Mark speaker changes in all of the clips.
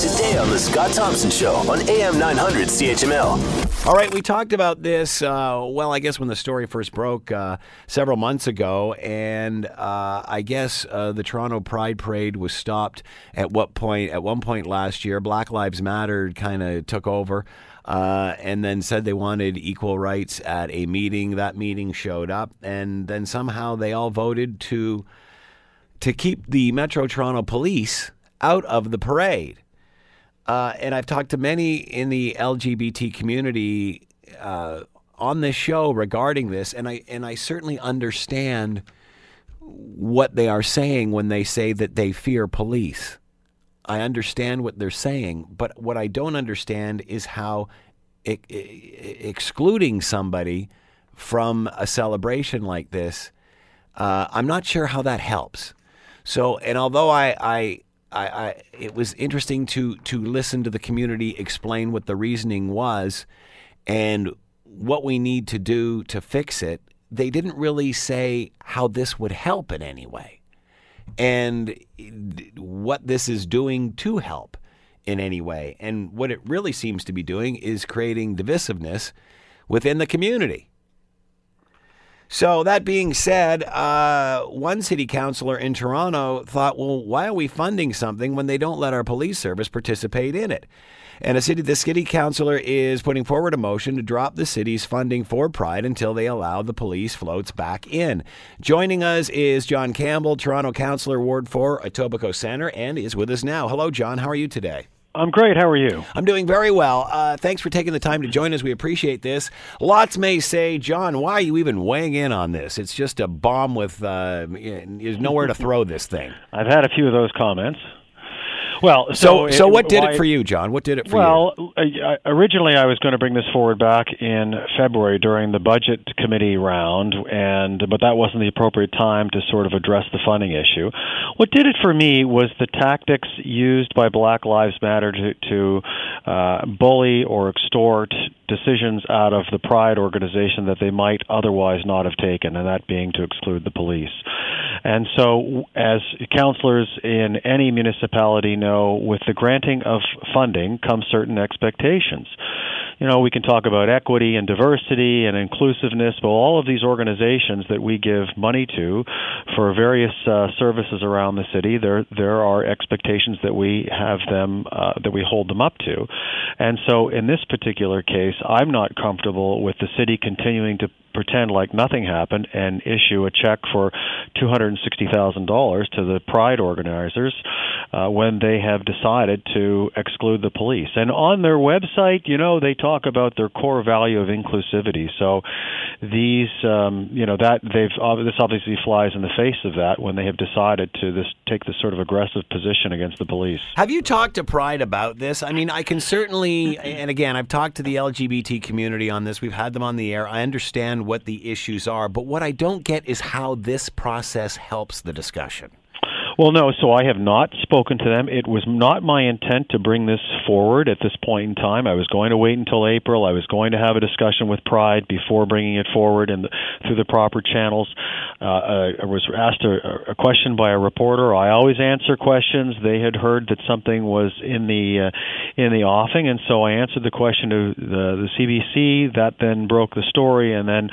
Speaker 1: today on The Scott Thompson Show on AM 900 CHML.
Speaker 2: All right, we talked about this, uh, well, I guess when the story first broke uh, several months ago, and uh, I guess uh, the Toronto Pride Parade was stopped at what point? At one point last year, Black Lives Matter kind of took over. Uh, and then said they wanted equal rights at a meeting. That meeting showed up, and then somehow they all voted to to keep the Metro Toronto Police out of the parade. Uh, and I've talked to many in the LGBT community uh, on this show regarding this, and I and I certainly understand what they are saying when they say that they fear police. I understand what they're saying, but what I don't understand is how excluding somebody from a celebration like this. Uh, I'm not sure how that helps. So, and although I, I, I, I, it was interesting to to listen to the community explain what the reasoning was, and what we need to do to fix it. They didn't really say how this would help in any way and what this is doing to help in any way. And what it really seems to be doing is creating divisiveness within the community. So, that being said, uh, one city councilor in Toronto thought, well, why are we funding something when they don't let our police service participate in it? And a city, the city councilor is putting forward a motion to drop the city's funding for Pride until they allow the police floats back in. Joining us is John Campbell, Toronto councilor, Ward 4, Etobicoke Centre, and is with us now. Hello, John. How are you today?
Speaker 3: I'm great. How are you?
Speaker 2: I'm doing very well. Uh, thanks for taking the time to join us. We appreciate this. Lots may say, John, why are you even weighing in on this? It's just a bomb with uh, there's nowhere to throw this thing.
Speaker 3: I've had a few of those comments. Well,
Speaker 2: So,
Speaker 3: so,
Speaker 2: so what did
Speaker 3: why-
Speaker 2: it for you, John? What did it for you?
Speaker 3: Well, originally I was going to bring this forward back in February during the budget committee round, and but that wasn't the appropriate time to sort of address the funding issue. What did it for me was the tactics used by Black Lives Matter to, to uh, bully or extort decisions out of the Pride organization that they might otherwise not have taken, and that being to exclude the police. And so, as councillors in any municipality know, with the granting of funding come certain expectations. You know, we can talk about equity and diversity and inclusiveness, but all of these organizations that we give money to for various uh, services around the city, there there are expectations that we have them uh, that we hold them up to. And so, in this particular case, I'm not comfortable with the city continuing to pretend like nothing happened and issue a check for two hundred and sixty thousand dollars to the Pride organizers uh, when they have decided to exclude the police. And on their website, you know, they talk about their core value of inclusivity. So these, um, you know, that they've this obviously flies in the face of that when they have decided to this take this sort of aggressive position against the police.
Speaker 2: Have you talked to Pride about this? I mean, I can certainly, and again, I've talked to the LGBT community on this. We've had them on the air. I understand what the issues are, but what I don't get is how this process helps the discussion.
Speaker 3: Well, no, so I have not spoken to them. It was not my intent to bring this forward at this point in time. I was going to wait until April. I was going to have a discussion with Pride before bringing it forward and through the proper channels. Uh, I was asked a, a question by a reporter. I always answer questions. They had heard that something was in the uh, in the offing, and so I answered the question to the, the CBC. That then broke the story, and then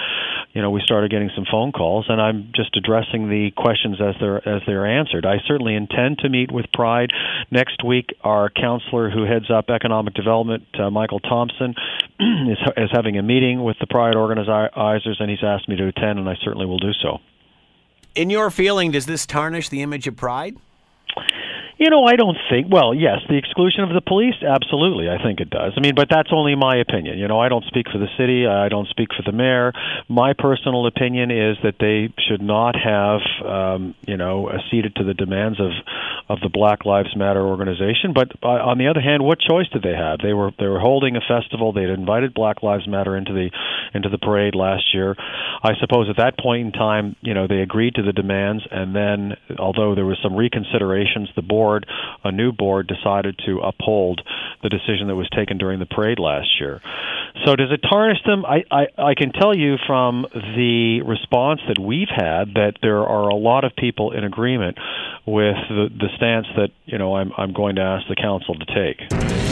Speaker 3: you know we started getting some phone calls, and I'm just addressing the questions as they're as they're answered. I certainly intend to meet with Pride next week. Our counselor who heads up economic development, uh, Michael Thompson, is, is having a meeting with the Pride organizers, and he's asked me to attend, and I certainly will do so.
Speaker 2: In your feeling, does this tarnish the image of Pride?
Speaker 3: You know, I don't think. Well, yes, the exclusion of the police, absolutely, I think it does. I mean, but that's only my opinion. You know, I don't speak for the city. I don't speak for the mayor. My personal opinion is that they should not have, um, you know, acceded to the demands of of the Black Lives Matter organization. But uh, on the other hand, what choice did they have? They were they were holding a festival. They had invited Black Lives Matter into the into the parade last year. I suppose at that point in time, you know, they agreed to the demands, and then although there was some reconsiderations, the board, a new board, decided to uphold the decision that was taken during the parade last year. So does it tarnish them? I, I, I can tell you from the response that we've had that there are a lot of people in agreement with the, the stance that you know I'm, I'm going to ask the council to take.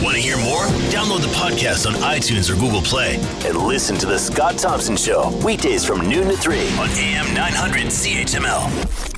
Speaker 1: Want to hear more? Download the podcast on iTunes or Google Play and listen to the Scott Thompson Show weekdays from noon to 3 on AM 900 CHML.